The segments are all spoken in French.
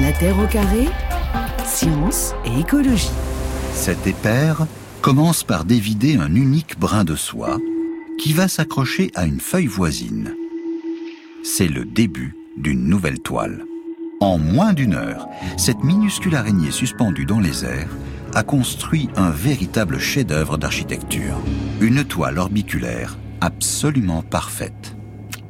La Terre au carré, science et écologie. Cet éper commence par dévider un unique brin de soie qui va s'accrocher à une feuille voisine. C'est le début d'une nouvelle toile. En moins d'une heure, cette minuscule araignée suspendue dans les airs a construit un véritable chef-d'œuvre d'architecture. Une toile orbiculaire absolument parfaite.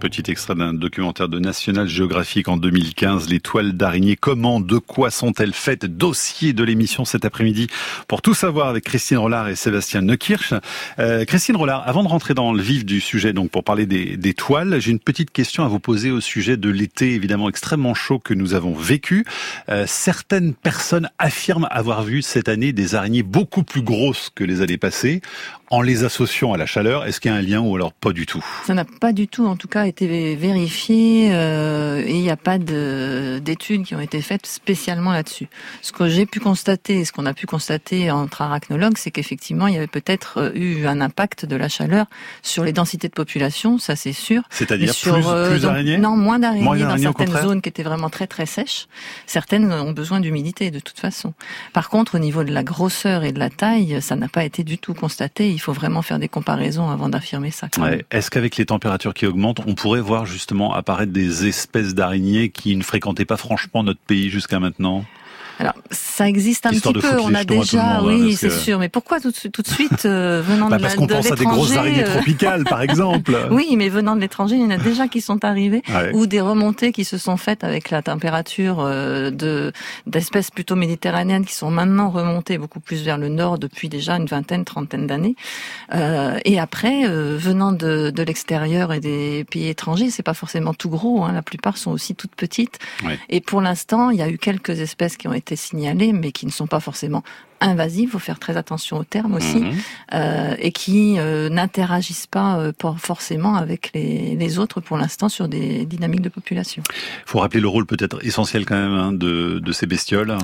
Petit extrait d'un documentaire de National Geographic en 2015, les toiles d'araignée. Comment, de quoi sont-elles faites? Dossier de l'émission cet après-midi pour tout savoir avec Christine Rollard et Sébastien Neukirch. Euh, Christine Rollard, avant de rentrer dans le vif du sujet, donc pour parler des, toiles, j'ai une petite question à vous poser au sujet de l'été évidemment extrêmement chaud que nous avons vécu. Euh, certaines personnes affirment avoir vu cette année des araignées beaucoup plus grosses que les années passées en les associant à la chaleur. Est-ce qu'il y a un lien ou alors pas du tout? Ça n'a pas du tout, en tout cas, été vérifié euh, et il n'y a pas d'études qui ont été faites spécialement là-dessus. Ce que j'ai pu constater, ce qu'on a pu constater entre arachnologues, c'est qu'effectivement, il y avait peut-être euh, eu un impact de la chaleur sur les densités de population, ça c'est sûr. C'est-à-dire plus, euh, plus d'araignées Non, moins d'araignées dans certaines zones qui étaient vraiment très très sèches. Certaines ont besoin d'humidité de toute façon. Par contre, au niveau de la grosseur et de la taille, ça n'a pas été du tout constaté il faut vraiment faire des comparaisons avant d'affirmer ça. Ouais. Est-ce qu'avec les températures qui augmentent, on pourrait voir justement apparaître des espèces d'araignées qui ne fréquentaient pas franchement notre pays jusqu'à maintenant? Alors, ça existe un petit peu. On a déjà, oui, c'est sûr. Mais pourquoi tout, tout de suite euh, venant bah de Parce qu'on pense à des grosses araignées euh, tropicales, par exemple. oui, mais venant de l'étranger, il y en a déjà qui sont arrivés ouais. ou des remontées qui se sont faites avec la température euh, de d'espèces plutôt méditerranéennes qui sont maintenant remontées beaucoup plus vers le nord depuis déjà une vingtaine, trentaine d'années. Euh, et après, euh, venant de, de l'extérieur et des pays étrangers, c'est pas forcément tout gros. Hein, la plupart sont aussi toutes petites. Ouais. Et pour l'instant, il y a eu quelques espèces qui ont été signalés, mais qui ne sont pas forcément invasives, il faut faire très attention aux termes aussi, Mhm. euh, et qui euh, n'interagissent pas euh, pour- forcément avec les, les autres pour l'instant sur des dynamiques de population. Il faut rappeler le rôle peut-être essentiel quand même hein, de, de ces bestioles.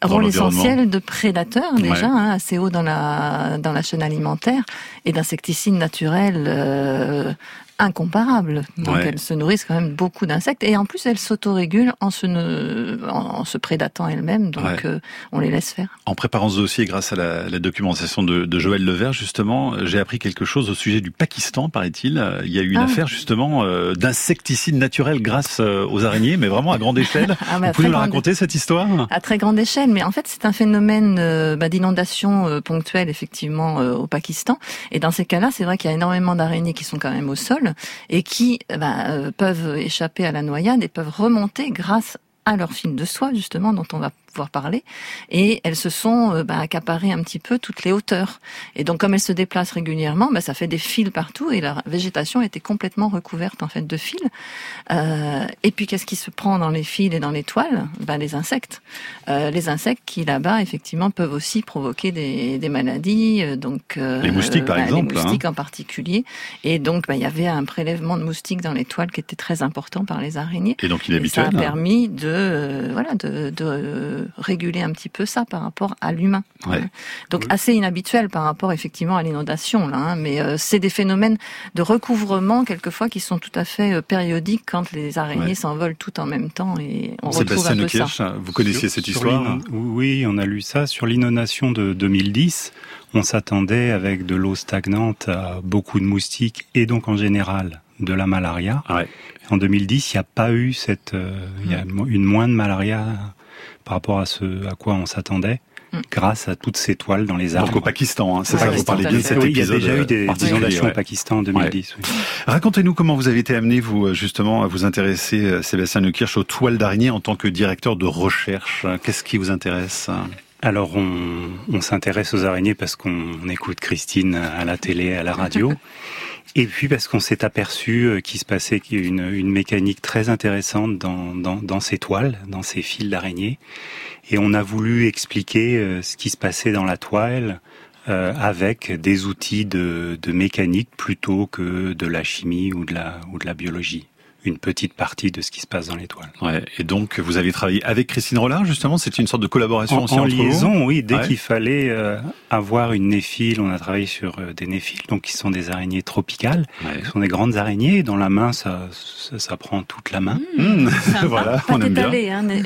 dans Rôle essentiel de prédateurs déjà, Ouais. hein, assez haut dans la, dans la chaîne alimentaire, et d'insecticides naturels euh, incomparables. Donc Ouais. elles se nourrissent quand même beaucoup d'insectes, et en plus elles s'autorégulent en se, ne- en, se prédatant elles-mêmes, donc Ouais. euh, on les laisse faire. En préparant ce dossier, grâce à la, la documentation de, de Joël Levert, justement, j'ai appris quelque chose au sujet du Pakistan, paraît-il. Il y a eu une Ah. affaire justement euh, d'insecticides naturels grâce euh, aux araignées, mais vraiment à grande échelle. Ah, Vous pouvez nous raconter cette histoire? À très grande échelle, mais en fait c'est un phénomène euh, bah, d'inondation ponctuelle effectivement au Pakistan. Et dans ces cas-là, c'est vrai qu'il y a énormément d'araignées qui sont quand même au sol et qui euh, bah, euh, peuvent échapper à la noyade et peuvent remonter grâce à leur fil de soie justement dont on va pouvoir parler. Et elles se sont euh, bah, accaparées un petit peu toutes les hauteurs. Et donc comme elles se déplacent régulièrement bah, ça fait des fils partout et la végétation était complètement recouverte en fait de fils. Euh, et puis qu'est-ce qui se prend dans les fils et dans les toiles? Bah, les insectes. Euh, les insectes qui là-bas effectivement peuvent aussi provoquer des, des maladies euh, donc euh, Les moustiques, par bah, exemple, les hein. moustiques en particulier. Et donc bah, il y avait un prélèvement de moustiques dans les toiles qui était très important par les araignées. Et donc et ça a permis de euh, voilà de, de réguler un petit peu ça par rapport à l'humain. Ouais. Donc assez inhabituel par rapport effectivement à l'inondation là, hein, mais euh, c'est des phénomènes de recouvrement quelquefois qui sont tout à fait euh, périodiques quand les araignées Ouais. s'envolent toutes en même temps et on retrouve un peu ça. Vous connaissiez Sur- cette histoire Oui, on a lu ça. Sur l'inondation de 2010, on s'attendait avec de l'eau stagnante à beaucoup de moustiques et donc en général de la malaria. Ouais. En 2010, il n'y a pas eu cette, euh, il y a mo- une moins de malaria par rapport à ce à quoi on s'attendait, Mm. grâce à toutes ces toiles dans les arbres. Donc au Pakistan, hein, c'est ça, vous parlez bien de cet oui, il y a épisode déjà eu euh, des particulier, inondations ouais. au Pakistan en 2010. oui. Racontez-nous comment vous avez été amené, vous, euh, justement, à vous intéresser, euh, Sébastien Neukirch, aux toiles d'araignée en tant que directeur de recherche. Qu'est-ce qui vous intéresse Alors on, on s'intéresse aux araignées parce qu'on écoute Christine à la télé, à la radio. Et puis parce qu'on s'est aperçu euh, qu'il se passait une, une mécanique très intéressante dans, dans, dans ces toiles, dans ces fils d'araignée. Et on a voulu expliquer euh, ce qui se passait dans la toile euh, avec des outils de, de mécanique plutôt que de la chimie ou de la, ou de la biologie. Une petite partie de ce qui se passe dans l'étoile. Ouais, et donc vous avez travaillé avec Christine Rollard justement, c'est une sorte de collaboration en, aussi en entre liaison, vous oui. Dès qu'il fallait euh, avoir une néphile, on a travaillé sur euh, des néphiles, donc qui sont des araignées tropicales, Ouais. qui sont des grandes araignées. Dans la main, ça, ça, ça prend toute la main. Mmh, Sympa. voilà, Pas on aime bien. étalé, hein, mais,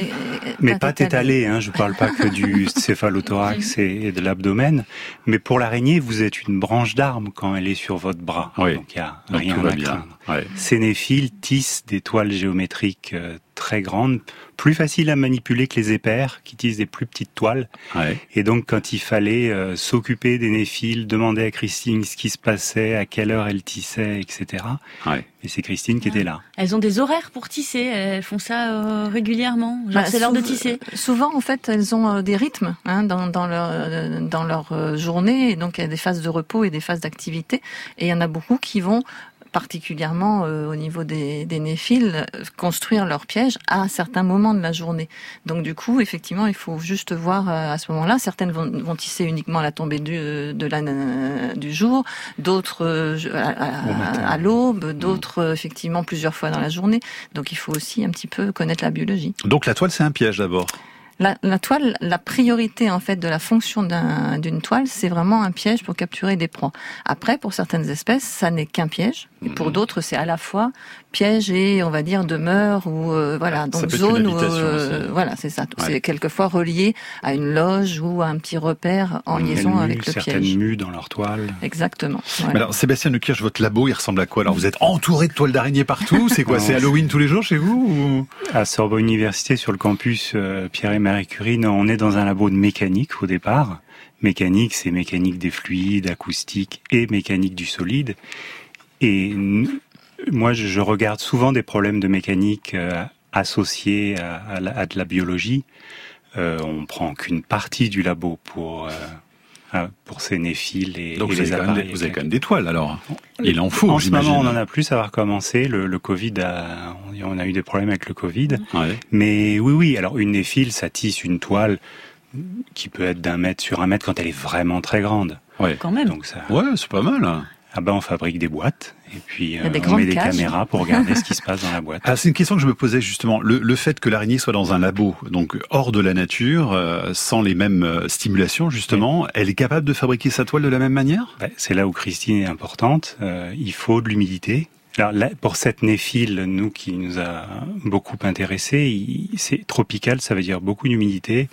Mais pas étalé, hein, je parle pas que du céphalothorax et, de l'abdomen. Mais pour l'araignée, vous êtes une branche d'arbre quand elle est sur votre bras. Oui. Donc il y a Donc rien à bien. craindre. Ouais. Ces néphiles tissent des toiles géométriques euh, très grandes, plus faciles à manipuler que les épères, qui tissent des plus petites toiles. Ouais. Et donc, quand il fallait euh, s'occuper des néphiles, demander à Christine ce qui se passait, à quelle heure elle tissait, etc. Ouais. Et c'est Christine qui était là. Elles ont des horaires pour tisser. Elles font ça euh, régulièrement. Bah, c'est l'heure de tisser. Souvent, en fait, elles ont euh, des rythmes hein, dans, dans leur euh, dans leur euh, journée. Et donc, il y a des phases de repos et des phases d'activité. Et il y en a beaucoup qui vont particulièrement euh, au niveau des, des néphiles, euh, construire leur piège à certains moments de la journée. Donc du coup, effectivement, il faut juste voir euh, à ce moment-là. Certaines vont, vont tisser uniquement à la tombée du, de la, euh, du jour, d'autres euh, à, l'aube, d'autres euh, effectivement plusieurs fois dans la journée. Donc il faut aussi un petit peu connaître la biologie. Donc la toile c'est un piège d'abord. La, la toile, la priorité en fait de la fonction d'un- d'une toile, c'est vraiment un piège pour capturer des proies. Après, pour certaines espèces, ça n'est qu'un piège. Et pour Mhm. d'autres, c'est à la fois piège et on va dire demeure ou euh, voilà Ça donc peut être une zone où habitation euh, voilà c'est ça. Ouais. C'est quelquefois relié à une loge ou à un petit repère en liaison avec le certaines piège. mues dans leur toile. Exactement. Voilà. Alors Sébastien Nekirch, votre labo il ressemble à quoi? Alors vous êtes entouré de toiles d'araignée partout, c'est quoi? C'est Halloween tous les jours chez vous ou... À Sorbonne Université, sur le campus euh, Pierre et Marie Non, on est dans un labo de mécanique au départ. Mécanique, c'est mécanique des fluides, acoustique et mécanique du solide. Et moi, je, regarde souvent des problèmes de mécanique euh, associés à, de la biologie. Euh, on prend qu'une partie du labo pour euh, pour ces néphiles et, Donc et vous les appareils. des, vous avez quand même des toiles alors. Il en faut, en ce moment, on en a plus, ça va recommencer. Le, le Covid, a, on a eu des problèmes avec le Covid. Ouais. Mais oui, oui. Alors une néphile, ça tisse une toile qui peut être d'un mètre sur un mètre quand elle est vraiment très grande. Ouais. Quand même. Donc ça. Ouais, c'est pas mal. hein. Ah ben, on fabrique des boîtes et puis euh, on met des cages. caméras pour regarder ce qui se passe dans la boîte. Ah, c'est une question que je me posais justement. Le, le fait que l'araignée soit dans un labo, donc hors de la nature, euh, sans les mêmes euh, stimulations justement, elle est capable de fabriquer sa toile de la même manière? Ben, c'est là où Christine est importante. Euh, il faut de l'humidité. Alors là, pour cette néphile, nous qui nous a beaucoup intéressés, il- c'est tropical, ça veut dire beaucoup d'humidité.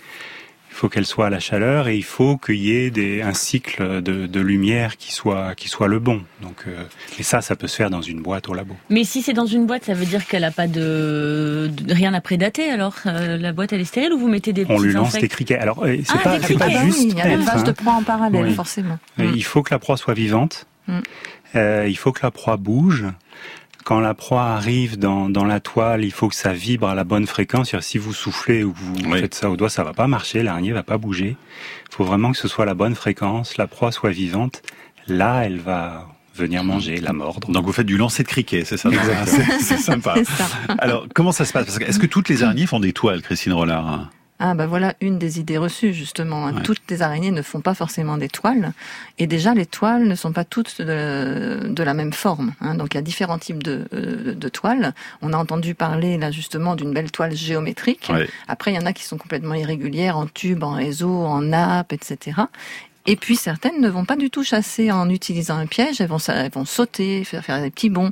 Il faut qu'elle soit à la chaleur et il faut qu'il y ait des, un cycle de, de lumière qui soit qui soit le bon. Donc, euh, et ça, ça peut se faire dans une boîte au labo. Mais si c'est dans une boîte, ça veut dire qu'elle a pas de, de- rien à prédater. Alors euh, la boîte elle est stérile ou vous mettez des On lui lance insectes des criquets. Alors, euh, c'est Ah, pas, pas criquets. Ah oui, juste il y a l'élevage hein. de proies en parallèle, Oui. forcément. Il faut que la proie soit vivante. Mm. Euh, il faut que la proie bouge. Quand la proie arrive dans, dans la toile, il faut que ça vibre à la bonne fréquence. Si vous soufflez ou vous Oui. faites ça au doigt, ça va pas marcher. L'araignée va pas bouger. Il faut vraiment que ce soit la bonne fréquence, la proie soit vivante. Là, elle va venir manger, la mordre. Donc vous faites du lancer de criquet, c'est ça Exactement. C'est sympa. Ça. Alors comment ça se passe? Parce que Est-ce que toutes les araignées font des toiles, Christine Rollard? Ah bah voilà une des idées reçues justement. hein. Ouais. Toutes les araignées ne font pas forcément des toiles et déjà les toiles ne sont pas toutes de, de la même forme. hein. Donc il y a différents types de, euh, de toiles. On a entendu parler là justement d'une belle toile géométrique. Ouais. Après il y en a qui sont complètement irrégulières en tube, en réseau, en nappe, etc. Et puis certaines ne vont pas du tout chasser en utilisant un piège, elles vont, elles vont sauter, faire, faire des petits bonds,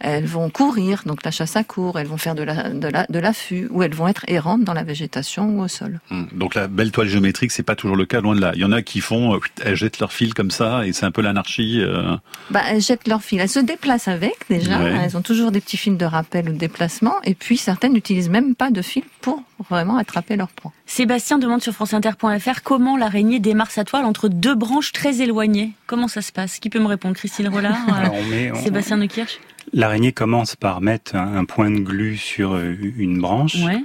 elles vont courir, donc la chasse à court, elles vont faire de la, de la, de l'affût, ou elles vont être errantes dans la végétation ou au sol. Hum. Donc la belle toile géométrique, c'est pas toujours le cas, loin de là. Il y en a qui font, euh, elles jettent leur fil comme ça, et c'est un peu l'anarchie. euh. Bah, elles jettent leur fil. Elles se déplacent avec déjà. Ouais. Elles ont toujours des petits fils de rappel ou de déplacement. Et puis certaines n'utilisent même pas de fil pour vraiment attraper leur proie. Sébastien demande sur franceinter.fr comment l'araignée démarre sa toile entre deux branches très éloignées. Comment ça se passe? Qui peut me répondre? Christine Rollard euh, on Sébastien Nekirch L'araignée commence par mettre un, point de glu sur euh, une branche. Ouais.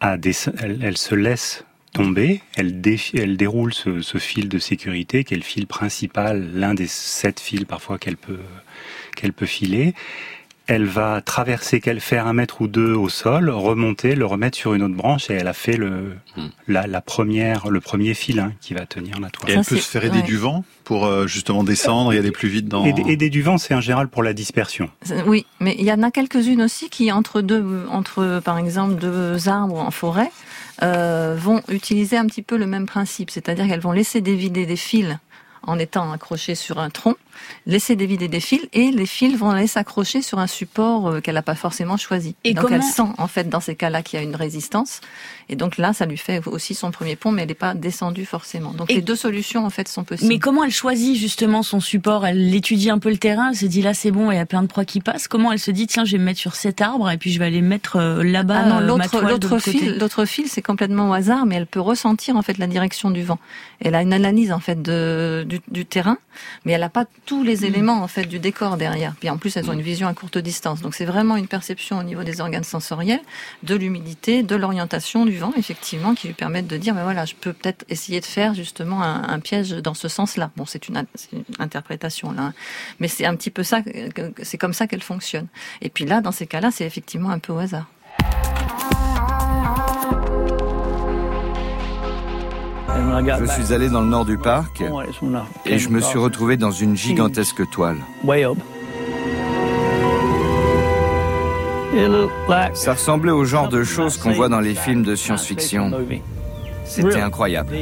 à des- elle, elle se laisse tomber, elle, déroule ce, ce fil de sécurité qui est le fil principal, l'un des sept fils parfois qu'elle peut, qu'elle peut filer. Elle va traverser, qu'elle faire un mètre ou deux au sol, remonter, le remettre sur une autre branche et elle a fait le, Hmm. la, la première, le premier fil hein, qui va tenir la toile. Et Ça, elle peut se faire aider ouais. du vent pour euh, justement descendre et aller plus vite dans... Aider, aider du vent, c'est en général pour la dispersion. Oui, mais il y en a quelques-unes aussi qui, entre deux, entre par exemple deux arbres en forêt, euh, vont utiliser un petit peu le même principe, c'est-à-dire qu'elles vont laisser dévider des fils en étant accrochées sur un tronc, laisser dévider des fils et les fils vont aller s'accrocher sur un support euh, qu'elle n'a pas forcément choisi. Et donc comment- elle sent en fait dans ces cas-là qu'il y a une résistance et donc là ça lui fait aussi son premier pont, mais elle n'est pas descendue forcément. Donc Et- les deux solutions en fait sont possibles. Mais comment elle choisit justement son support? Elle étudie un peu le terrain, elle se dit là c'est bon, il y a plein de proies qui passent. Comment elle se dit tiens je vais me mettre sur cet arbre et puis je vais aller mettre euh, là-bas Ah non, euh, l'autre l'autre fil, l'autre fil, c'est complètement au hasard, mais elle peut ressentir en fait la direction du vent. Elle a une analyse en fait de, du, du terrain, mais elle n'a pas tous les éléments en fait du décor derrière. Puis en plus, elles ont une vision à courte distance. Donc c'est vraiment une perception au niveau des organes sensoriels, de l'humidité, de l'orientation du vent, effectivement, qui lui permettent de dire, mais voilà, je peux peut-être essayer de faire justement un, un piège dans ce sens-là. Bon, c'est une, une interprétation là, hein. mais c'est un petit peu ça, c'est comme ça qu'elle fonctionne. Et puis là, dans ces cas-là, c'est effectivement un peu au hasard. Je suis allé dans le nord du parc et je me suis retrouvé dans une gigantesque toile. Ça ressemblait au genre de choses qu'on voit dans les films de science-fiction. C'était incroyable.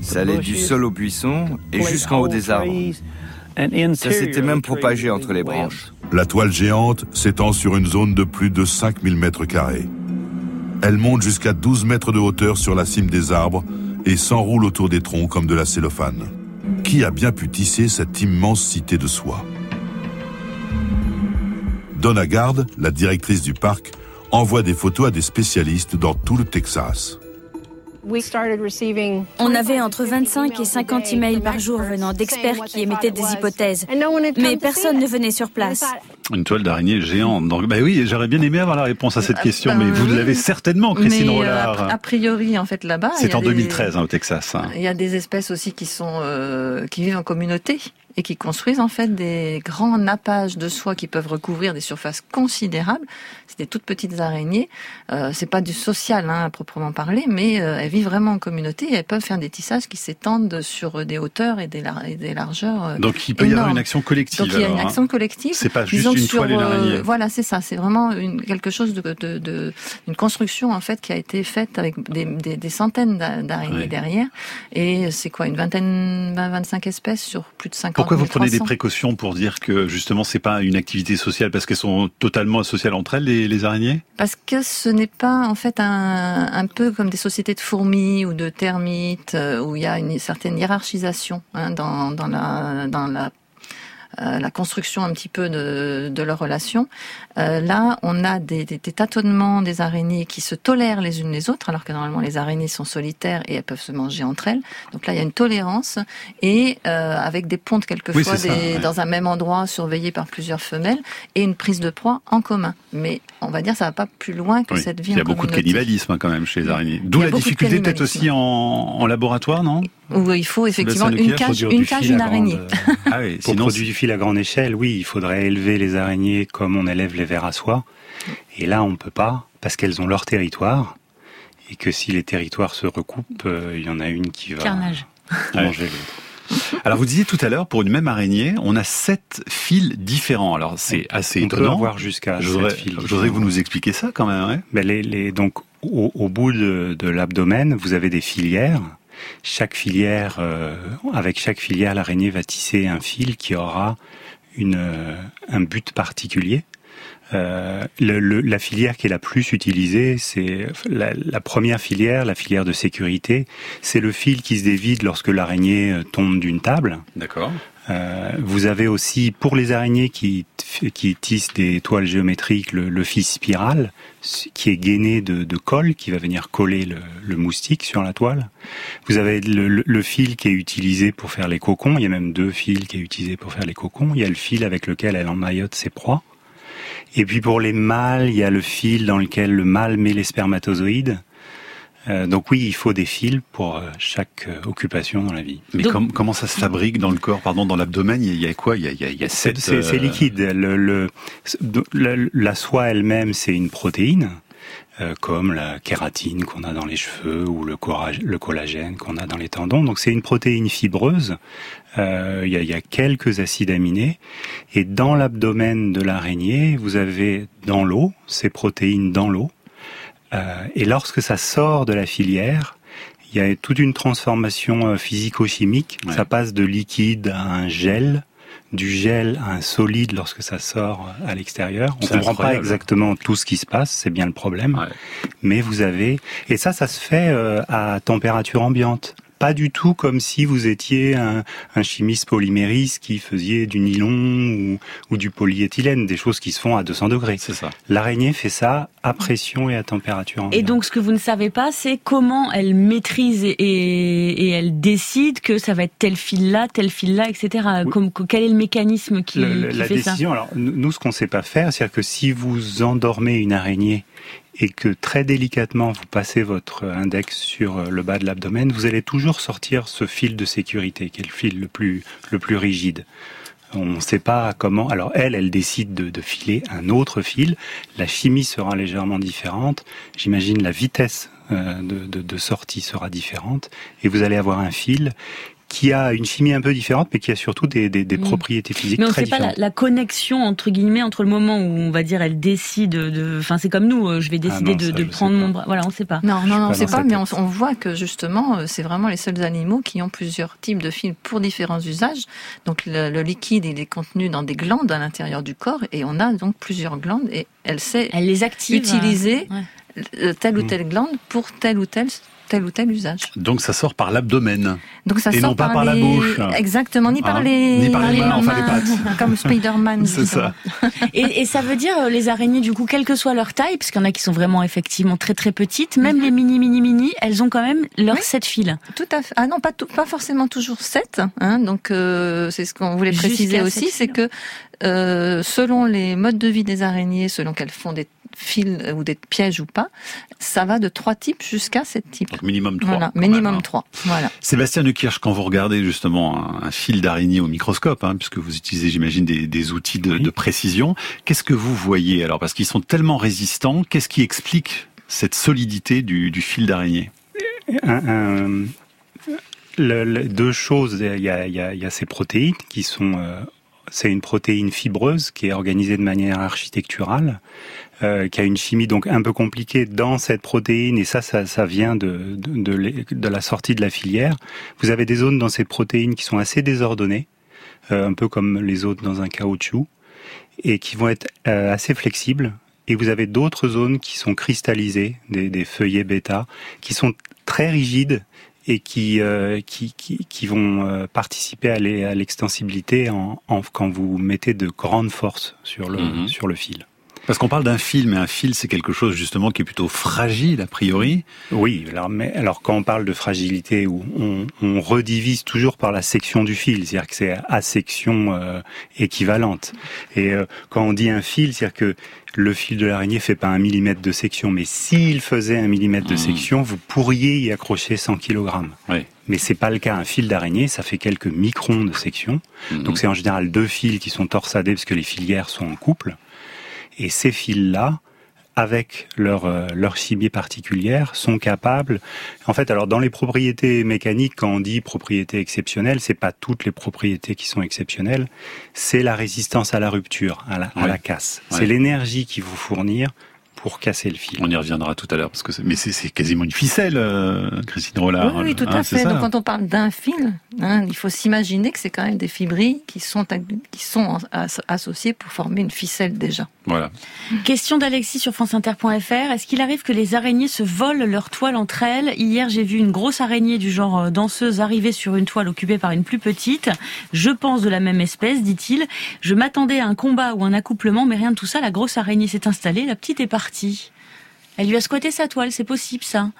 Ça allait du sol aux buissons et jusqu'en haut des arbres. Ça s'était même propagé entre les branches. La toile géante s'étend sur une zone de plus de 5000 mètres carrés. Elle monte jusqu'à 12 mètres de hauteur sur la cime des arbres et s'enroule autour des troncs comme de la cellophane. Qui a bien pu tisser cette immense cité de soie? Donna Gard, la directrice du parc, envoie des photos à des spécialistes dans tout le Texas. On avait entre 25 et 50 emails par jour venant d'experts qui émettaient des hypothèses. Mais personne ne venait sur place. Une toile d'araignée géante. Donc, bah oui, j'aurais bien aimé avoir la réponse à cette Ah, question, ben mais vous oui. l'avez certainement, Christine Mais, euh, Rollard. a priori, en fait, là-bas, C'est en des- 2013 hein, au Texas. hein. Il y a des espèces aussi qui sont euh, qui vivent en communauté et qui construisent en fait des grands nappages de soie qui peuvent recouvrir des surfaces considérables. C'est des toutes petites araignées. Euh, c'est pas du social hein, à proprement parler, mais euh, elles vivent vraiment en communauté et elles peuvent faire des tissages qui s'étendent sur des hauteurs et des, lar- et des largeurs. euh, Donc il peut y avoir une action collective. Donc il y a une alors, hein. action collective. C'est pas juste une sur, toile et euh, voilà, c'est ça. C'est vraiment une, quelque chose de, de, de- une construction en fait qui a été faite avec des, des, des centaines d'a- d'araignées Ouais. derrière. Et c'est quoi, une vingtaine, 20, 25 espèces sur plus de 50 Pourquoi vous 000, prenez des 300? précautions pour dire que justement c'est pas une activité sociale parce qu'elles sont totalement sociales entre elles les, les araignées? Parce que ce n'est pas en fait un, un peu comme des sociétés de fourmis ou de termites euh, où il y a une certaine hiérarchisation hein, dans, dans la dans la euh, la construction un petit peu de, de leur relation. Euh, là, on a des, des, des tâtonnements des araignées qui se tolèrent les unes les autres, alors que normalement les araignées sont solitaires et elles peuvent se manger entre elles. Donc là, il y a une tolérance et euh, avec des pontes quelquefois Oui, c'est ça, des- ouais. dans un même endroit surveillé par plusieurs femelles et une prise de proie en commun. Mais on va dire ça va pas plus loin que Oui. cette vie Il y a en beaucoup de cannibalisme hein, quand même chez les araignées. D'où la difficulté peut-être aussi en, en laboratoire, non? Où il faut effectivement une cage, une cage, une grande- araignée. Ah oui, Pour sinon produire du fil à grande échelle, oui, il faudrait élever les araignées comme on élève les vers à soie. Et là, on ne peut pas, parce qu'elles ont leur territoire. Et que si les territoires se recoupent, euh, il y en a une qui va Carnage. manger l'autre. Alors vous disiez tout à l'heure, pour une même araignée, on a sept fils différents. Alors c'est assez On peut étonnant. avoir jusqu'à Je sept voudrais, fils je voudrais que vous nous expliquiez ça quand même. ouais. Ben, les, les- donc, au, au bout de, de l'abdomen, vous avez des filières. Chaque filière, euh, avec chaque filière, l'araignée va tisser un fil qui aura une, euh, un but particulier. Euh, le- le- la filière qui est la plus utilisée, c'est la, la première filière, la filière de sécurité. C'est le fil qui se dévide lorsque l'araignée euh, tombe d'une table. D'accord. Euh, vous avez aussi, pour les araignées qui, qui tissent des toiles géométriques, le, le fil spirale, qui est gainé de, de colle, qui va venir coller le, le moustique sur la toile. Vous avez le fil qui est utilisé pour faire les cocons. Il y a même deux fils qui est utilisé pour faire les cocons. Il y a le fil avec lequel elle emmaillote ses proies. Et puis pour les mâles, il y a le fil dans lequel le mâle met les spermatozoïdes. Euh, donc oui, il faut des fils pour euh, chaque euh, occupation dans la vie. Mais comment ça se fabrique dans le corps, pardon, dans l'abdomen Il y a quoi? Il y a, il y a, il y a C'est liquide. Le, le, la soie elle-même, c'est une protéine. Comme la kératine qu'on a dans les cheveux ou le, le collagène qu'on a dans les tendons. Donc c'est une protéine fibreuse. Euh, il, y a, il y a quelques acides aminés. Et dans l'abdomen de l'araignée, vous avez dans l'eau, ces protéines dans l'eau. Euh, et lorsque ça sort de la filière, il y a toute une transformation euh, physico-chimique. Ça passe de liquide à un gel, du gel à un solide lorsque ça sort euh, à l'extérieur. On ne comprend pas exactement tout ce qui se passe, c'est bien le problème. Mais vous avez et ça, ça se fait à température ambiante pas du tout comme si vous étiez un, chimiste polymériste qui faisait du nylon ou, du polyéthylène, des choses qui se font à 200 degrés. C'est ça. L'araignée fait ça à pression et à température ambiante. Et donc, ce que vous ne savez pas, c'est comment elle maîtrise et, elle décide que ça va être tel fil-là, tel fil-là, etc. Comme, quel est le mécanisme qui, la fait décision, Alors, nous, ce qu'on ne sait pas faire, c'est-à-dire que si vous endormez une araignée et que très délicatement vous passez votre index sur euh, le bas de l'abdomen, vous allez toujours sortir ce fil de sécurité, qui est le fil le plus, le plus rigide. On ne sait pas comment. Alors elle, elle décide de, filer un autre fil. La chimie sera légèrement différente. J'imagine la vitesse euh, de, sortie sera différente. Et vous allez avoir un fil qui a une chimie un peu différente, mais qui a surtout des, des, des propriétés physiques mais on très sait pas la, connexion entre guillemets entre le moment où on va dire elle décide de, enfin c'est comme nous, euh, je vais ah décider de, de prendre mon bras, voilà, on sait pas. Non, non, non, on sait pas, mais on, on, voit que justement euh, c'est vraiment les seuls animaux qui ont plusieurs types de fils pour différents usages. Donc le, liquide il est contenu dans des glandes à l'intérieur du corps et on a donc plusieurs glandes et elle sait elle les active, utiliser telle ou mm. telle glande pour telle ou telle tel ou tel usage. Donc ça sort par l'abdomen. Donc ça et sort non pas par, la bouche. Exactement, ni par hein les ni par les, mains, enfin les pattes. Comme Spider-Man. C'est ça. et, et, ça veut dire euh, les araignées du coup, quelle que soit leur taille, parce qu'il y en a qui sont vraiment effectivement très très petites, même mhm. les mini mini mini, elles ont quand même leurs oui. sept fils. Tout à fait. Ah non, pas tout, pas forcément toujours sept. Hein, donc euh, c'est ce qu'on voulait préciser aussi, c'est que euh, selon les modes de vie des araignées, selon qu'elles font des fils ou des pièges ou pas, ça va de trois types jusqu'à sept types. Donc minimum trois. Voilà, minimum hein. trois. Voilà. Sébastien Neukirch, quand vous regardez justement un, fil d'araignée au microscope, hein, puisque vous utilisez, j'imagine, des, des, outils de, de précision, qu'est-ce que vous voyez alors? Parce qu'ils sont tellement résistants, qu'est-ce qui explique cette solidité du, du fil d'araignée? Le, le, Deux choses. Il y, a, il, y a, il y a, ces protéines qui sont euh, c'est une protéine fibreuse qui est organisée de manière architecturale, euh, qui a une chimie donc un peu compliquée dans cette protéine, et ça, ça, vient de, la sortie de la filière. Vous avez des zones dans ces protéines qui sont assez désordonnées, euh, un peu comme les zones dans un caoutchouc, et qui vont être euh, assez flexibles. Et vous avez d'autres zones qui sont cristallisées, des, des feuillets bêta, qui sont très rigides et qui, euh, qui, qui, qui, vont euh, participer à l'extensibilité en, en, quand vous mettez de grandes forces sur le, mhm. sur le fil. Parce qu'on parle d'un fil, mais un fil, c'est quelque chose justement qui est plutôt fragile a priori. Oui, alors, mais, alors quand on parle de fragilité, on, on redivise toujours par la section du fil, c'est-à-dire que c'est à section euh, équivalente. Et euh, quand on dit un fil, c'est-à-dire que le fil de l'araignée fait pas un millimètre de section, mais s'il faisait un millimètre de mmh. section, vous pourriez y accrocher 100 kg. Oui. Mais c'est pas le cas. Un fil d'araignée, ça fait quelques microns de section. Mmh. Donc c'est en général deux fils qui sont torsadés parce que les filières sont en couple. Et ces fils-là, avec leur, euh, leur chimie particulière, sont capables. En fait, alors dans les propriétés mécaniques, quand on dit propriétés exceptionnelles, c'est pas toutes les propriétés qui sont exceptionnelles. C'est la résistance à la rupture, à la, à la casse. C'est l'énergie qui vous fournir pour casser le fil. On y reviendra tout à l'heure parce que mais c'est quasiment une ficelle, euh, Christine Rollard. Oui, oui tout à hein, fait. Donc quand on parle d'un fil, hein, il faut s'imaginer que c'est quand même des fibrilles qui sont qui sont associées pour former une ficelle déjà. Voilà. Question d'Alexis sur franceinter.fr. Est-ce qu'il arrive que les araignées se volent leur toile entre elles? Hier, j'ai vu une grosse araignée du genre euh, danseuse arriver sur une toile occupée par une plus petite. Je pense de la même espèce, dit-il. Je m'attendais à un combat ou un accouplement, mais rien de tout ça. La grosse araignée s'est installée, la petite est partie. Elle lui a squatté sa toile, c'est possible ça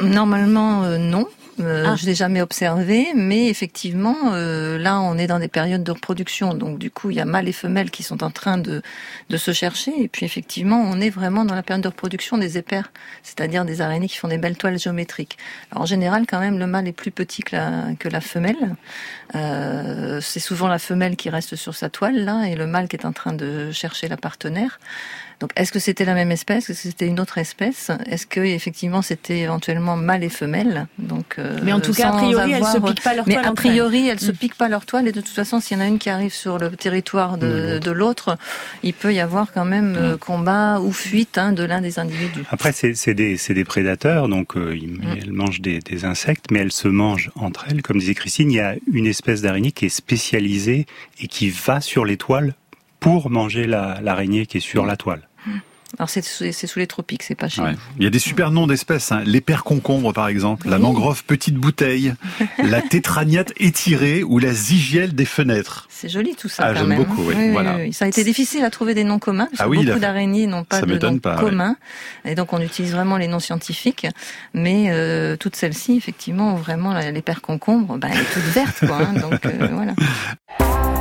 Normalement, euh, non. euh, ah. je l'ai jamais observé, mais effectivement, euh, là, on est dans des périodes de reproduction, donc du coup, il y a mâles et femelles qui sont en train de, de se chercher, et puis effectivement, on est vraiment dans la période de reproduction des épères, c'est-à-dire des araignées qui font des belles toiles géométriques. Alors, en général, quand même, le mâle est plus petit que la, que la femelle. Euh, c'est souvent la femelle qui reste sur sa toile là, et le mâle qui est en train de chercher la partenaire. Donc, est-ce que c'était la même espèce? Est-ce que c'était une autre espèce? Est-ce que effectivement c'était éventuellement mâle et femelle? Donc, euh, mais en tout cas, a priori, elles se piquent pas leur toile. Mais a priori, elles se mm. piquent pas leur toile. Et de toute façon, s'il y en a une qui arrive sur le territoire de, de l'autre, il peut y avoir quand même euh, mm. combat ou fuite hein, de l'un des individus. Après, c'est des, des, prédateurs, donc euh, mm. elles mangent des, des, insectes, mais elles se mangent entre elles. Comme disait Christine, il y a une espèce d'araignée qui est spécialisée et qui va sur les toiles pour manger l'araignée qui est sur la toile. Alors c'est sous les tropiques, c'est pas chez Il y a des super noms d'espèces, hein. l'épère concombre par exemple, la mangrove petite bouteille, la tétraniate étirée ou la zigielle des fenêtres. C'est joli tout ça. Ah, j'aime beaucoup, oui. voilà. Ça a été difficile à trouver des noms communs parce ah que beaucoup d'araignées n'ont pas de nom commun, et donc on utilise vraiment les noms scientifiques. Mais euh, toutes celles-ci, effectivement, ont vraiment l'épère concombre, bah, elle est toute verte, quoi. Hein, donc euh, voilà.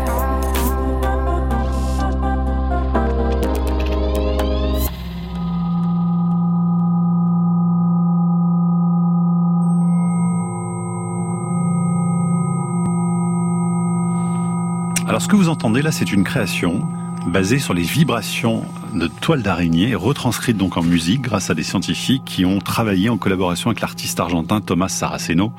Alors ce que vous entendez là, c'est une création basée sur les vibrations de toiles d'araignée, retranscrites donc en musique grâce à des scientifiques qui ont travaillé en collaboration avec l'artiste argentin Thomas Saraceno,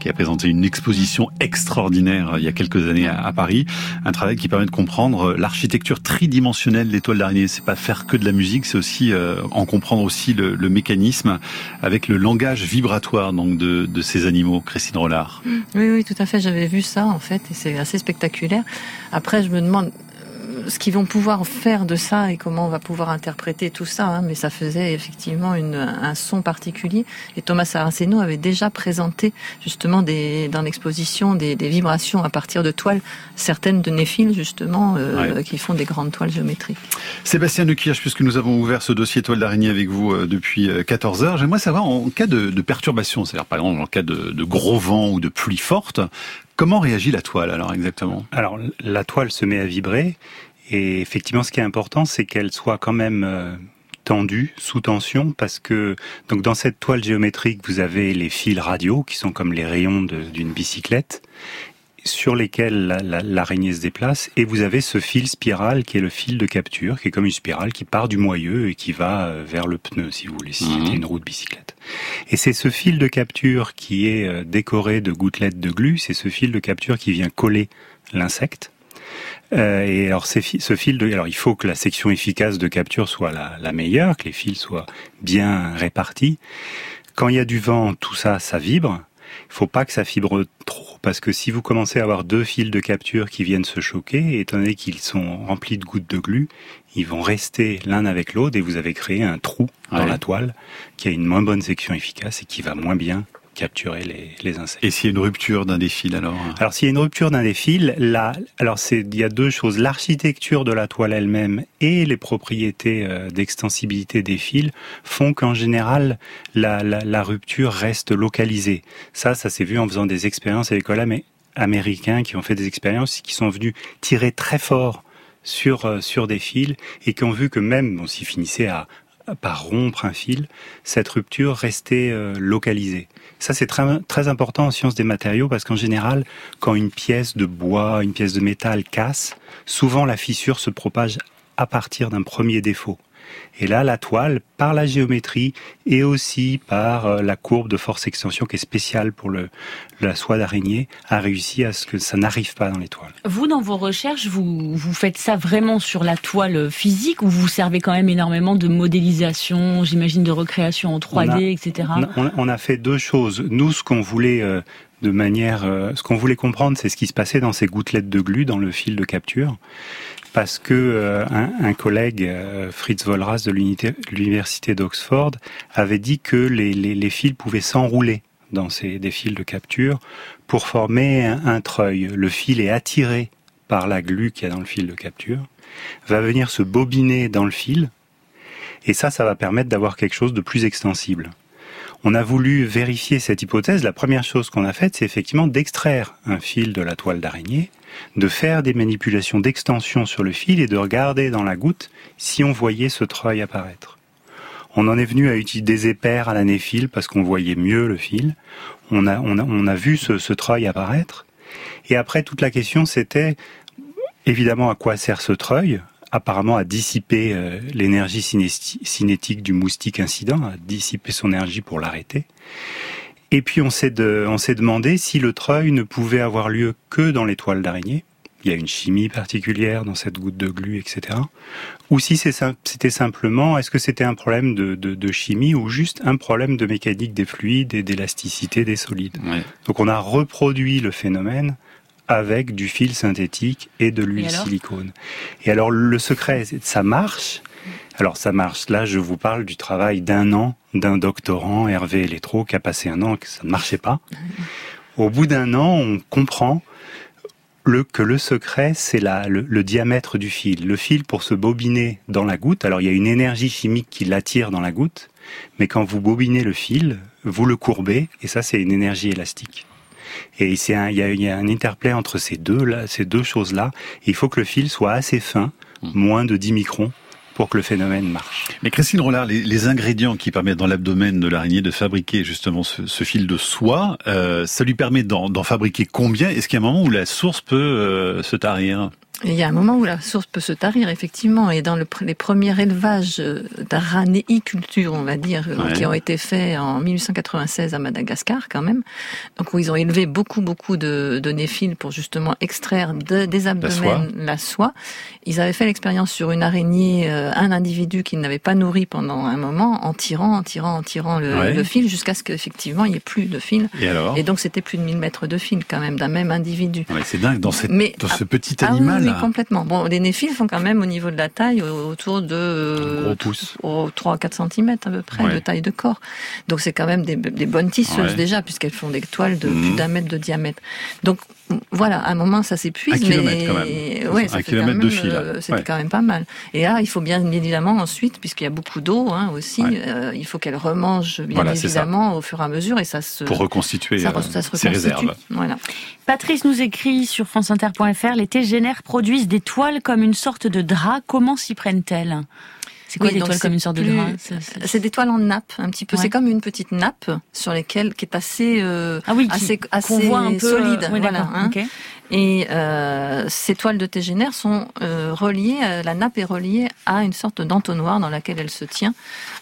qui a présenté une exposition extraordinaire il y a quelques années à Paris. Un travail qui permet de comprendre l'architecture tridimensionnelle des toiles d'araignée. C'est pas faire que de la musique, c'est aussi euh, en comprendre aussi le, mécanisme avec le langage vibratoire donc de, de ces animaux. Christine Rollard. Oui, oui, tout à fait. J'avais vu ça en fait, et c'est assez spectaculaire. Après, je me demande ce qu'ils vont pouvoir faire de ça et comment on va pouvoir interpréter tout ça, hein, mais ça faisait effectivement une, un son particulier. Et Thomas Saraceno avait déjà présenté justement des, dans l'exposition des, des, vibrations à partir de toiles, certaines de Néphil justement, euh, qui font des grandes toiles géométriques. Sébastien Nekirch, puisque nous avons ouvert ce dossier toile d'araignée avec vous euh, depuis 14 euh, heures, j'aimerais savoir en cas de, de perturbation, c'est-à-dire par exemple en cas de, de gros vent ou de pluie forte, Comment réagit la toile alors exactement? Alors la toile se met à vibrer et effectivement, ce qui est important, c'est qu'elle soit quand même euh, tendue, sous tension, parce que donc dans cette toile géométrique, vous avez les fils radio qui sont comme les rayons d'une bicyclette sur lesquels l'araignée se déplace, et vous avez ce fil spiral qui est le fil de capture, qui est comme une spirale qui part du moyeu et qui va euh, vers le pneu, si vous voulez, si c'était mhm. une roue de bicyclette. Et c'est ce fil de capture qui est euh, décoré de gouttelettes de glu, c'est ce fil de capture qui vient coller l'insecte euh, et alors ce fil de, alors il faut que la section efficace de capture soit la, la meilleure, que les fils soient bien répartis. Quand il y a du vent, tout ça, ça vibre. Il faut pas que ça fibre trop, parce que si vous commencez à avoir deux fils de capture qui viennent se choquer, étant donné qu'ils sont remplis de gouttes de glu, ils vont rester l'un avec l'autre et vous avez créé un trou dans la toile qui a une moins bonne section efficace et qui va moins bien capturer les, les insectes. Et s'il y a une rupture d'un des fils alors? Alors s'il y a une rupture d'un des fils, là, alors c'est il y a deux choses l'architecture de la toile elle-même et les propriétés euh, d'extensibilité des fils font qu'en général la, la, la, rupture reste localisée. Ça, ça s'est vu en faisant des expériences avec les américains qui ont fait des expériences qui sont venus tirer très fort sur euh, sur des fils et qui ont vu que même bon, s'ils finissaient à par rompre un fil, cette rupture restait euh, localisée. Ça, c'est très, très important en sciences des matériaux parce qu'en général, quand une pièce de bois, une pièce de métal casse, souvent la fissure se propage à partir d'un premier défaut. Et là, la toile, par la géométrie et aussi par euh, la courbe de force extension qui est spéciale pour le, la soie d'araignée, a réussi à ce que ça n'arrive pas dans les toiles. Vous, dans vos recherches, vous, vous faites ça vraiment sur la toile physique ou vous servez quand même énormément de modélisation, j'imagine de recréation en 3D, etc. On, a fait deux choses. Nous, ce qu'on voulait euh, de manière, euh, ce qu'on voulait comprendre, c'est ce qui se passait dans ces gouttelettes de glu dans le fil de capture parce que euh, un, collègue, euh, Fritz Volras de l'université d'Oxford, avait dit que les, fils pouvaient s'enrouler dans ces, des fils de capture pour former un, un, treuil. Le fil est attiré par la glu qu'il y a dans le fil de capture, va venir se bobiner dans le fil, et ça, ça va permettre d'avoir quelque chose de plus extensible. On a voulu vérifier cette hypothèse. La première chose qu'on a faite, c'est effectivement d'extraire un fil de la toile d'araignée, de faire des manipulations d'extension sur le fil et de regarder dans la goutte si on voyait ce treuil apparaître. On en est venu à utiliser des épères à la fil parce qu'on voyait mieux le fil. On a, on a, on a vu ce, ce treuil apparaître. Et après, toute la question, c'était évidemment à quoi sert ce treuil? Apparemment à dissiper euh, l'énergie cinétique du moustique incident, à dissiper son énergie pour l'arrêter. Et puis on s'est de, on s'est demandé si le treuil ne pouvait avoir lieu que dans les toiles d'araignée. Il y a une chimie particulière dans cette goutte de glu, etc. Ou si c'était simplement, est-ce que c'était un problème de, de, de, chimie ou juste un problème de mécanique des fluides et d'élasticité des solides? Donc on a reproduit le phénomène avec du fil synthétique et de l'huile silicone. Et alors le secret, ça marche? Alors ça marche. Là, je vous parle du travail d'un an d'un doctorant, Hervé Electro, qui a passé un an que ça ne marchait pas. Au bout d'un an, on comprend le, que le secret, c'est le, le, diamètre du fil. Le fil, pour se bobiner dans la goutte, alors il y a une énergie chimique qui l'attire dans la goutte, mais quand vous bobinez le fil, vous le courbez, et ça, c'est une énergie élastique. Et il y, a, il y a un interplay entre ces deux, là, ces deux choses-là. Il faut que le fil soit assez fin, mmh. moins de 10 microns, pour que le phénomène marche. Mais Christine Rollard, les, ingrédients qui permettent dans l'abdomen de l'araignée de fabriquer justement ce, fil de soie, euh, ça lui permet d'en fabriquer combien? Est-ce qu'il y a un moment où la source peut euh, se tarir? Il y a un moment où la source peut se tarir, effectivement, et dans le, les premiers élevages euh, d'aranéiculture, on va dire, euh, qui ont été faits en 1896 à Madagascar, quand même, donc où ils ont élevé beaucoup, beaucoup de, de néphiles pour justement extraire des abdomens la soie. Ils avaient fait l'expérience sur une araignée, euh, un individu qu'ils n'avaient pas nourri pendant un moment, en tirant, en tirant, en tirant le, le fil, jusqu'à ce qu'effectivement il n'y ait plus de fil. Et, alors? Et donc c'était plus de 1000 mètres de fil, quand même, d'un même individu. c'est dingue, dans, cette, dans ce petit ah animal complètement. Bon, les néphiles font quand même au niveau de la taille autour de 3-4 cm à peu près de taille de corps. Donc c'est quand même des, bonnes tisseuses déjà puisqu'elles font des toiles de plus mhm. d'un mètre de diamètre. Donc voilà, à un moment ça s'épuise, mais quand même. ouais, un kilomètre de fil. Euh, c'était quand même pas mal. Et là, il faut bien évidemment ensuite, puisqu'il y a beaucoup d'eau hein, aussi, euh, il faut qu'elle remange bien évidemment au fur et à mesure et ça se pour reconstituer ça, euh, ça se ses réserves. Voilà. Patrice nous écrit sur franceinter.fr les tégénères produisent des toiles comme une sorte de drap. Comment s'y prennent-elles? C'est quoi des toiles comme une sorte de drap? C'est des toiles en nappe, un petit peu. C'est comme une petite nappe sur lesquelles qui est assez, euh, ah oui, assez, assez voit un peu, solide. Oui, voilà, hein. Et euh, ces toiles de tégénère sont euh, reliées, euh, la nappe est reliée à une sorte d'entonnoir dans laquelle elle se tient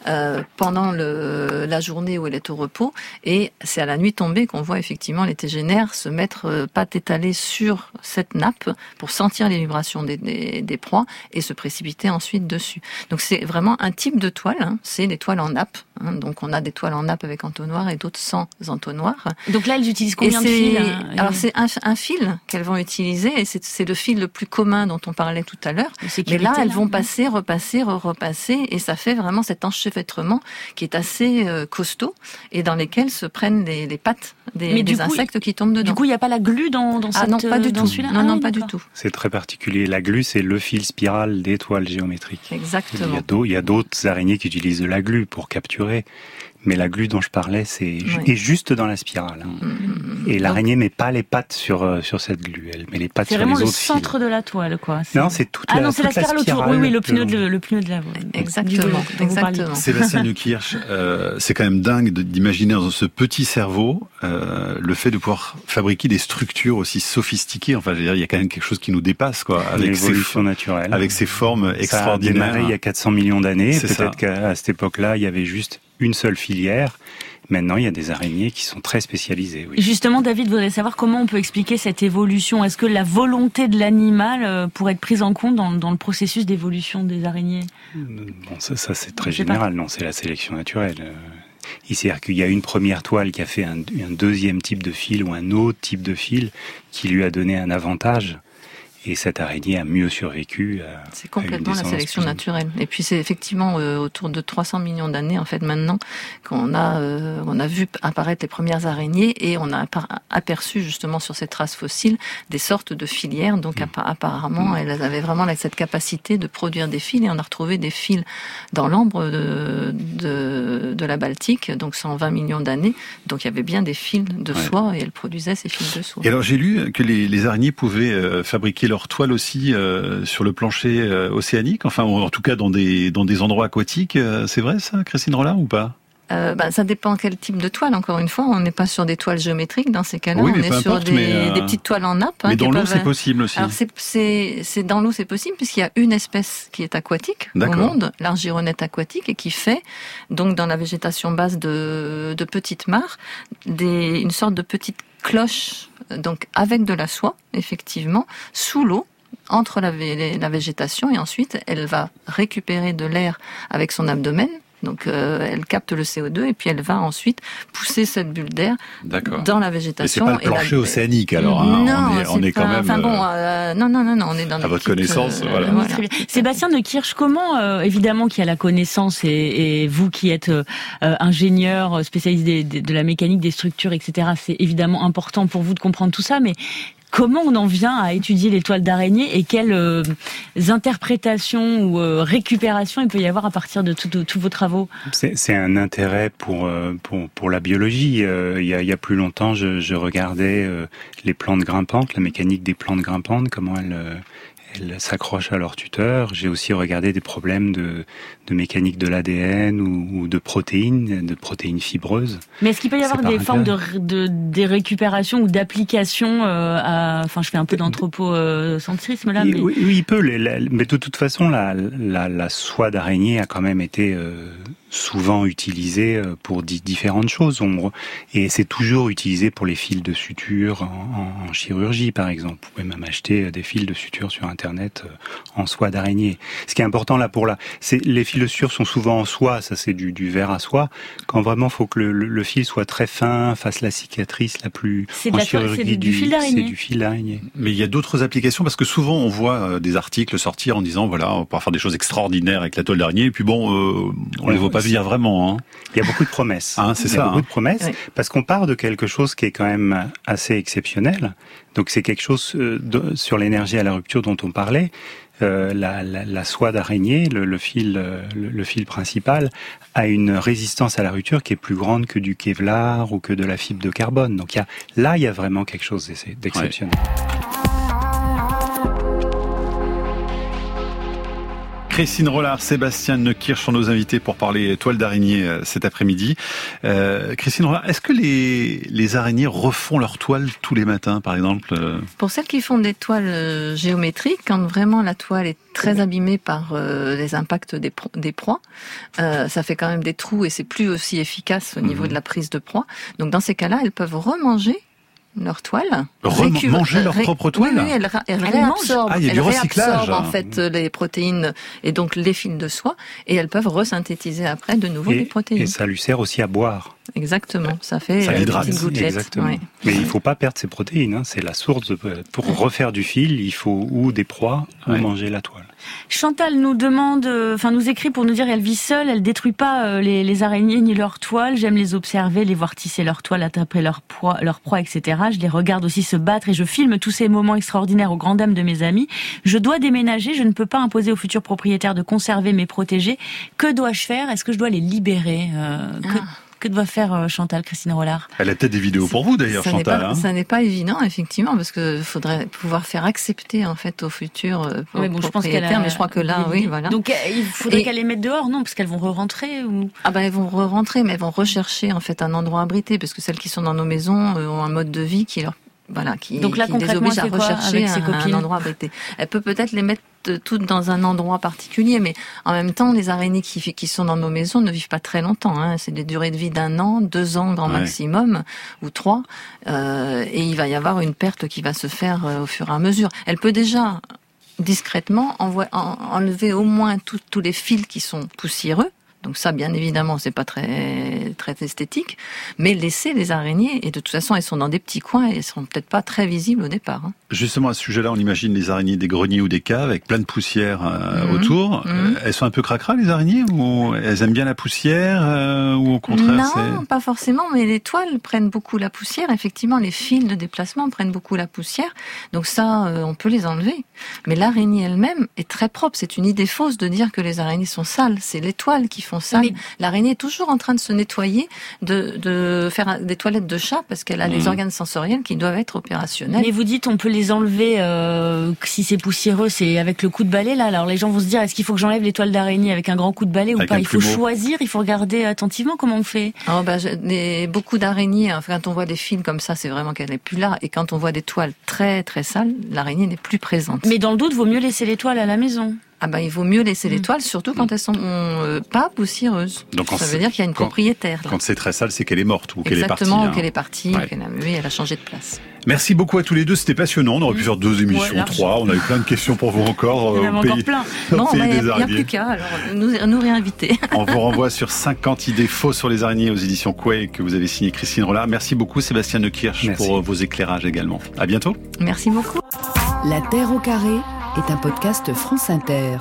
euh, pendant le, la journée où elle est au repos. Et c'est à la nuit tombée qu'on voit effectivement les tégénères se mettre euh, pattes étalées sur cette nappe pour sentir les vibrations des, des, des proies et se précipiter ensuite dessus. Donc c'est vraiment un type de toile, hein, c'est des toiles en nappe. Hein. donc on a des toiles en nappe avec entonnoir et d'autres sans entonnoir. Donc là, elles utilisent combien de fils Alors c'est un, un fil elles vont utiliser, et c'est le fil le plus commun dont on parlait tout à l'heure. Mais là, elles vont passer, repasser, repasser, et ça fait vraiment cet enchevêtrement qui est assez euh, costaud et dans lesquels se prennent les, les pattes des, des insectes qui tombent dedans. Du coup, il n'y a pas la glu dans, dans ah, cette, non, pas du dans tout. Non, ah, non, pas du tout. C'est très particulier. La glu, c'est le fil spiral d'étoiles géométriques. Exactement. Il y a d'autres araignées qui utilisent de la glu pour capturer. Mais la glu dont je parlais, c'est est juste dans la spirale. Hein. Mm-hmm. Et l'araignée met pas les pattes sur euh, sur cette glu, elle met les pattes sur les autres. C'est vraiment le centre de la toile, quoi. Non, c'est toute ah la. non, c'est la spirale autour. Oui, oui, le pneu de le pneu de la. Exactement. Exactement. Sébastien Neukirch, euh, c'est quand même dingue d'imaginer dans ce petit cerveau euh, le fait de pouvoir fabriquer des structures aussi sophistiquées. Enfin, je veux dire, il y a quand même quelque chose qui nous dépasse, quoi, avec l'évolution naturelle, avec ces formes extraordinaires. Ça a démarré il y a 400 millions d'années. Peut-être qu'à cette époque-là, il y avait juste une seule filière. Maintenant, il y a des araignées qui sont très spécialisées. Oui. Justement, David voudrait savoir comment on peut expliquer cette évolution. Est-ce que la volonté de l'animal euh, pourrait être prise en compte dans, dans le processus d'évolution des araignées? Bon, ça, ça c'est très général. Non, c'est la sélection naturelle. Euh, il s'est qu'il y a une première toile qui a fait un, un, deuxième type de fil ou un autre type de fil qui lui a donné un avantage. Et cette araignée a mieux survécu. C'est complètement la sélection naturelle. Et puis c'est effectivement autour de 300 millions d'années en fait maintenant qu'on a on a vu apparaître les premières araignées et on a aperçu justement sur ces traces fossiles des sortes de filières. Donc mmh. apparemment mmh. elles avaient vraiment cette capacité de produire des fils et on a retrouvé des fils dans l'ambre de, de, de, la Baltique, donc 120 millions d'années. Donc il y avait bien des fils de soie et elles produisaient ces fils de soie. Et alors j'ai lu que les, les araignées pouvaient euh, fabriquer leur toile aussi euh, sur le plancher euh, océanique, enfin en tout cas dans des, dans des endroits aquatiques. C'est vrai ça, Christine Rollard, ou pas? Euh, bah, ça dépend quel type de toile. Encore une fois, on n'est pas sur des toiles géométriques dans ces cas-là. on est sur des, euh, des, petites toiles en nappe. Hein, mais dans l'eau, c'est possible aussi. Alors c'est dans l'eau, c'est possible puisqu'il y a une espèce qui est aquatique au monde, l'argironnette aquatique, et qui fait donc dans la végétation basse de, de petites mares des, une sorte de petite cloche, donc avec de la soie, effectivement, sous l'eau entre la, végétation et ensuite elle va récupérer de l'air avec son abdomen donc euh, elle capte le CO2 et puis elle va ensuite pousser cette bulle d'air dans la végétation. Mais c'est pas le plancher océanique alors. Hein. Non, on est, quand même. Enfin bon, euh, euh, non, non, non, non, on est dans. À votre connaissance, voilà. Sébastien de Kirch, comment évidemment qui a la connaissance et, et vous qui êtes ingénieur spécialiste de la mécanique des structures, etc. C'est évidemment important pour vous de comprendre tout ça, mais Comment on en vient à étudier les toiles d'araignée et quelles euh, interprétations ou euh, récupérations il peut y avoir à partir de tous vos travaux C'est un intérêt pour, euh, pour, pour la biologie. il, y a, y a plus longtemps, je, je regardais les plantes grimpantes, la mécanique des plantes grimpantes, comment elles elles s'accrochent à leur tuteur. J'ai aussi regardé des problèmes de, de mécanique de l'ADN ou, ou, de protéines, de protéines fibreuses. Mais est-ce qu'il peut y avoir des formes de, de, des récupérations ou d'applications euh, à... Enfin, je fais un peu d'anthropocentrisme là. Mais... Oui, il peut. mais de toute façon, la, la, la soie d'araignée a quand même été euh, souvent utilisé euh, pour différentes choses. Et c'est toujours utilisé pour les fils de suture en, chirurgie, par exemple. Vous pouvez même acheter euh, des fils de suture sur Internet euh, en soie d'araignée. Ce qui est important là pour la, c'est les fils de suture sont souvent en soie, ça c'est du, du verre à soie. Quand vraiment faut que le, fil soit très fin, fasse la cicatrice la plus c'est en chirurgie du, fil d'araignée. C'est du fil d'araignée. Mais il y a d'autres applications parce que souvent on voit des articles sortir en disant voilà on peut faire des choses extraordinaires avec la toile d'araignée et puis bon on les voit pas pas vraiment. Hein. Il y a beaucoup de promesses. Ah, c'est ça. Il y a beaucoup hein. de promesses parce qu'on part de quelque chose qui est quand même assez exceptionnel. Donc c'est quelque chose euh, sur l'énergie à la rupture dont on parlait. Euh, la, la, la, soie d'araignée, le, le, fil, euh, le, fil principal, a une résistance à la rupture qui est plus grande que du Kevlar ou que de la fibre de carbone. Donc il y a, là, il y a vraiment quelque chose d'exceptionnel. Christine Rollard, Sébastien Neukirch sont nos invités pour parler toile d'araignée euh, cet après-midi. Euh, Christine Rollard, est-ce que les, les araignées refont leur toile tous les matins, par exemple euh Pour celles qui font des toiles géométriques, quand vraiment la toile est très abîmée par les impacts des, des proies, ça fait quand même des trous et c'est plus aussi efficace au niveau mhm. de la prise de proie. Donc dans ces cas-là, elles peuvent remanger leur toile. manger leur propre toile Oui, elles, réabsorbent, ah, réabsorbent en fait les protéines et donc les fils de soie et elles peuvent resynthétiser après de nouveau les protéines. Et ça lui sert aussi à boire. Exactement, ça fait ça hydrate. Exactement. Mais il faut pas perdre ses protéines, hein. c'est la source. pour refaire du fil, il faut ou des proies ou manger la toile. Chantal nous demande, euh, enfin nous écrit pour nous dire elle vit seule, elle détruit pas euh, les, araignées ni leurs toiles. J'aime les observer, les voir tisser leurs toiles, attraper leurs proies, leur proie, etc. Je les regarde aussi se battre et je filme tous ces moments extraordinaires aux grand dames de mes amis. Je dois déménager, je ne peux pas imposer aux futurs propriétaires de conserver mes protégés. Que dois-je faire? Est-ce que je dois les libérer? Euh, ah. Que doit faire euh, Chantal Christine Rollard? Elle a peut-être des vidéos pour vous d'ailleurs, Chantal. Hein. ça n'est pas évident, effectivement, parce que faudrait pouvoir faire accepter en fait au futur euh, oui, bon, je pense qu'elle mais je crois que là, oui, voilà. Donc euh, il faudrait qu'elle les mette dehors, non? Parce qu'elles vont re-rentrer ou? Ah ben elles vont re-rentrer, mais elles vont rechercher en fait un endroit abrité, parce que celles qui sont dans nos maisons ont un mode de vie qui leur voilà, qui, Donc là, qui les oblige à rechercher un, endroit abrité. Elle peut peut-être les mettre toutes dans un endroit particulier, mais en même temps, les araignées qui, qui sont dans nos maisons ne vivent pas très longtemps. Hein. C'est des durées de vie d'un an, deux ans grand maximum, ou trois, euh, et il va y avoir une perte qui va se faire euh, au fur et à mesure. Elle peut déjà discrètement enlever au moins tous les fils qui sont poussiéreux Donc ça, bien évidemment, c'est pas très très esthétique, mais laissez les araignées et de toute façon, elles sont dans des petits coins et elles seront peut-être pas très visibles au départ. Hein. Justement, à ce sujet-là, on imagine les araignées des greniers ou des caves avec plein de poussière euh, mhm. autour. Mhm. Elles sont un peu cracra les araignées ou elles aiment bien la poussière euh, ou au contraire Non, pas forcément, mais les toiles prennent beaucoup la poussière. Effectivement, les fils de déplacement prennent beaucoup la poussière. Donc ça, euh, on peut les enlever. Mais l'araignée elle-même est très propre. C'est une idée fausse de dire que les araignées sont sales. C'est les toiles qui font ça. L'araignée est toujours en train de se nettoyer, de, de faire des toilettes de chat parce qu'elle a les mhm. organes sensoriels qui doivent être opérationnels. Mais vous dites on peut les enlever euh, si c'est poussiéreux, c'est avec le coup de balai là. Alors les gens vont se dire est-ce qu'il faut que j'enlève les toiles d'araignée avec un grand coup de balai ou pas? Il faut choisir, il faut regarder attentivement comment on fait. Oh bah, beaucoup d'araignées. Hein, quand on voit des films comme ça, c'est vraiment qu'elle n'est plus là. Et quand on voit des toiles très très sales, l'araignée n'est plus présente. Mais dans le doute, vaut mieux laisser les toiles à la maison. Ah ben, il vaut mieux laisser les mm. toiles, surtout quand elles sont euh, pas poussiéreuses. Donc ça veut dire qu'il y a une propriétaire. Quand c'est très sale, c'est qu'elle est morte ou qu'elle est partie. Exactement, hein. qu'elle est partie, qu'elle a mué, elle a changé de place. Merci beaucoup à tous les deux, c'était passionnant. On aurait pu faire deux émissions, trois. On a eu plein de questions pour vous encore. Il y en a encore plein. Non, il n'y a, plus qu'à. Alors nous, nous réinviter. On vous renvoie sur 50 idées fausses sur les araignées aux éditions Quay que vous avez signé Christine Rollard. Merci beaucoup Sébastien Nekirch pour vos éclairages également. À bientôt. Merci beaucoup. La Terre au carré est un podcast France Inter.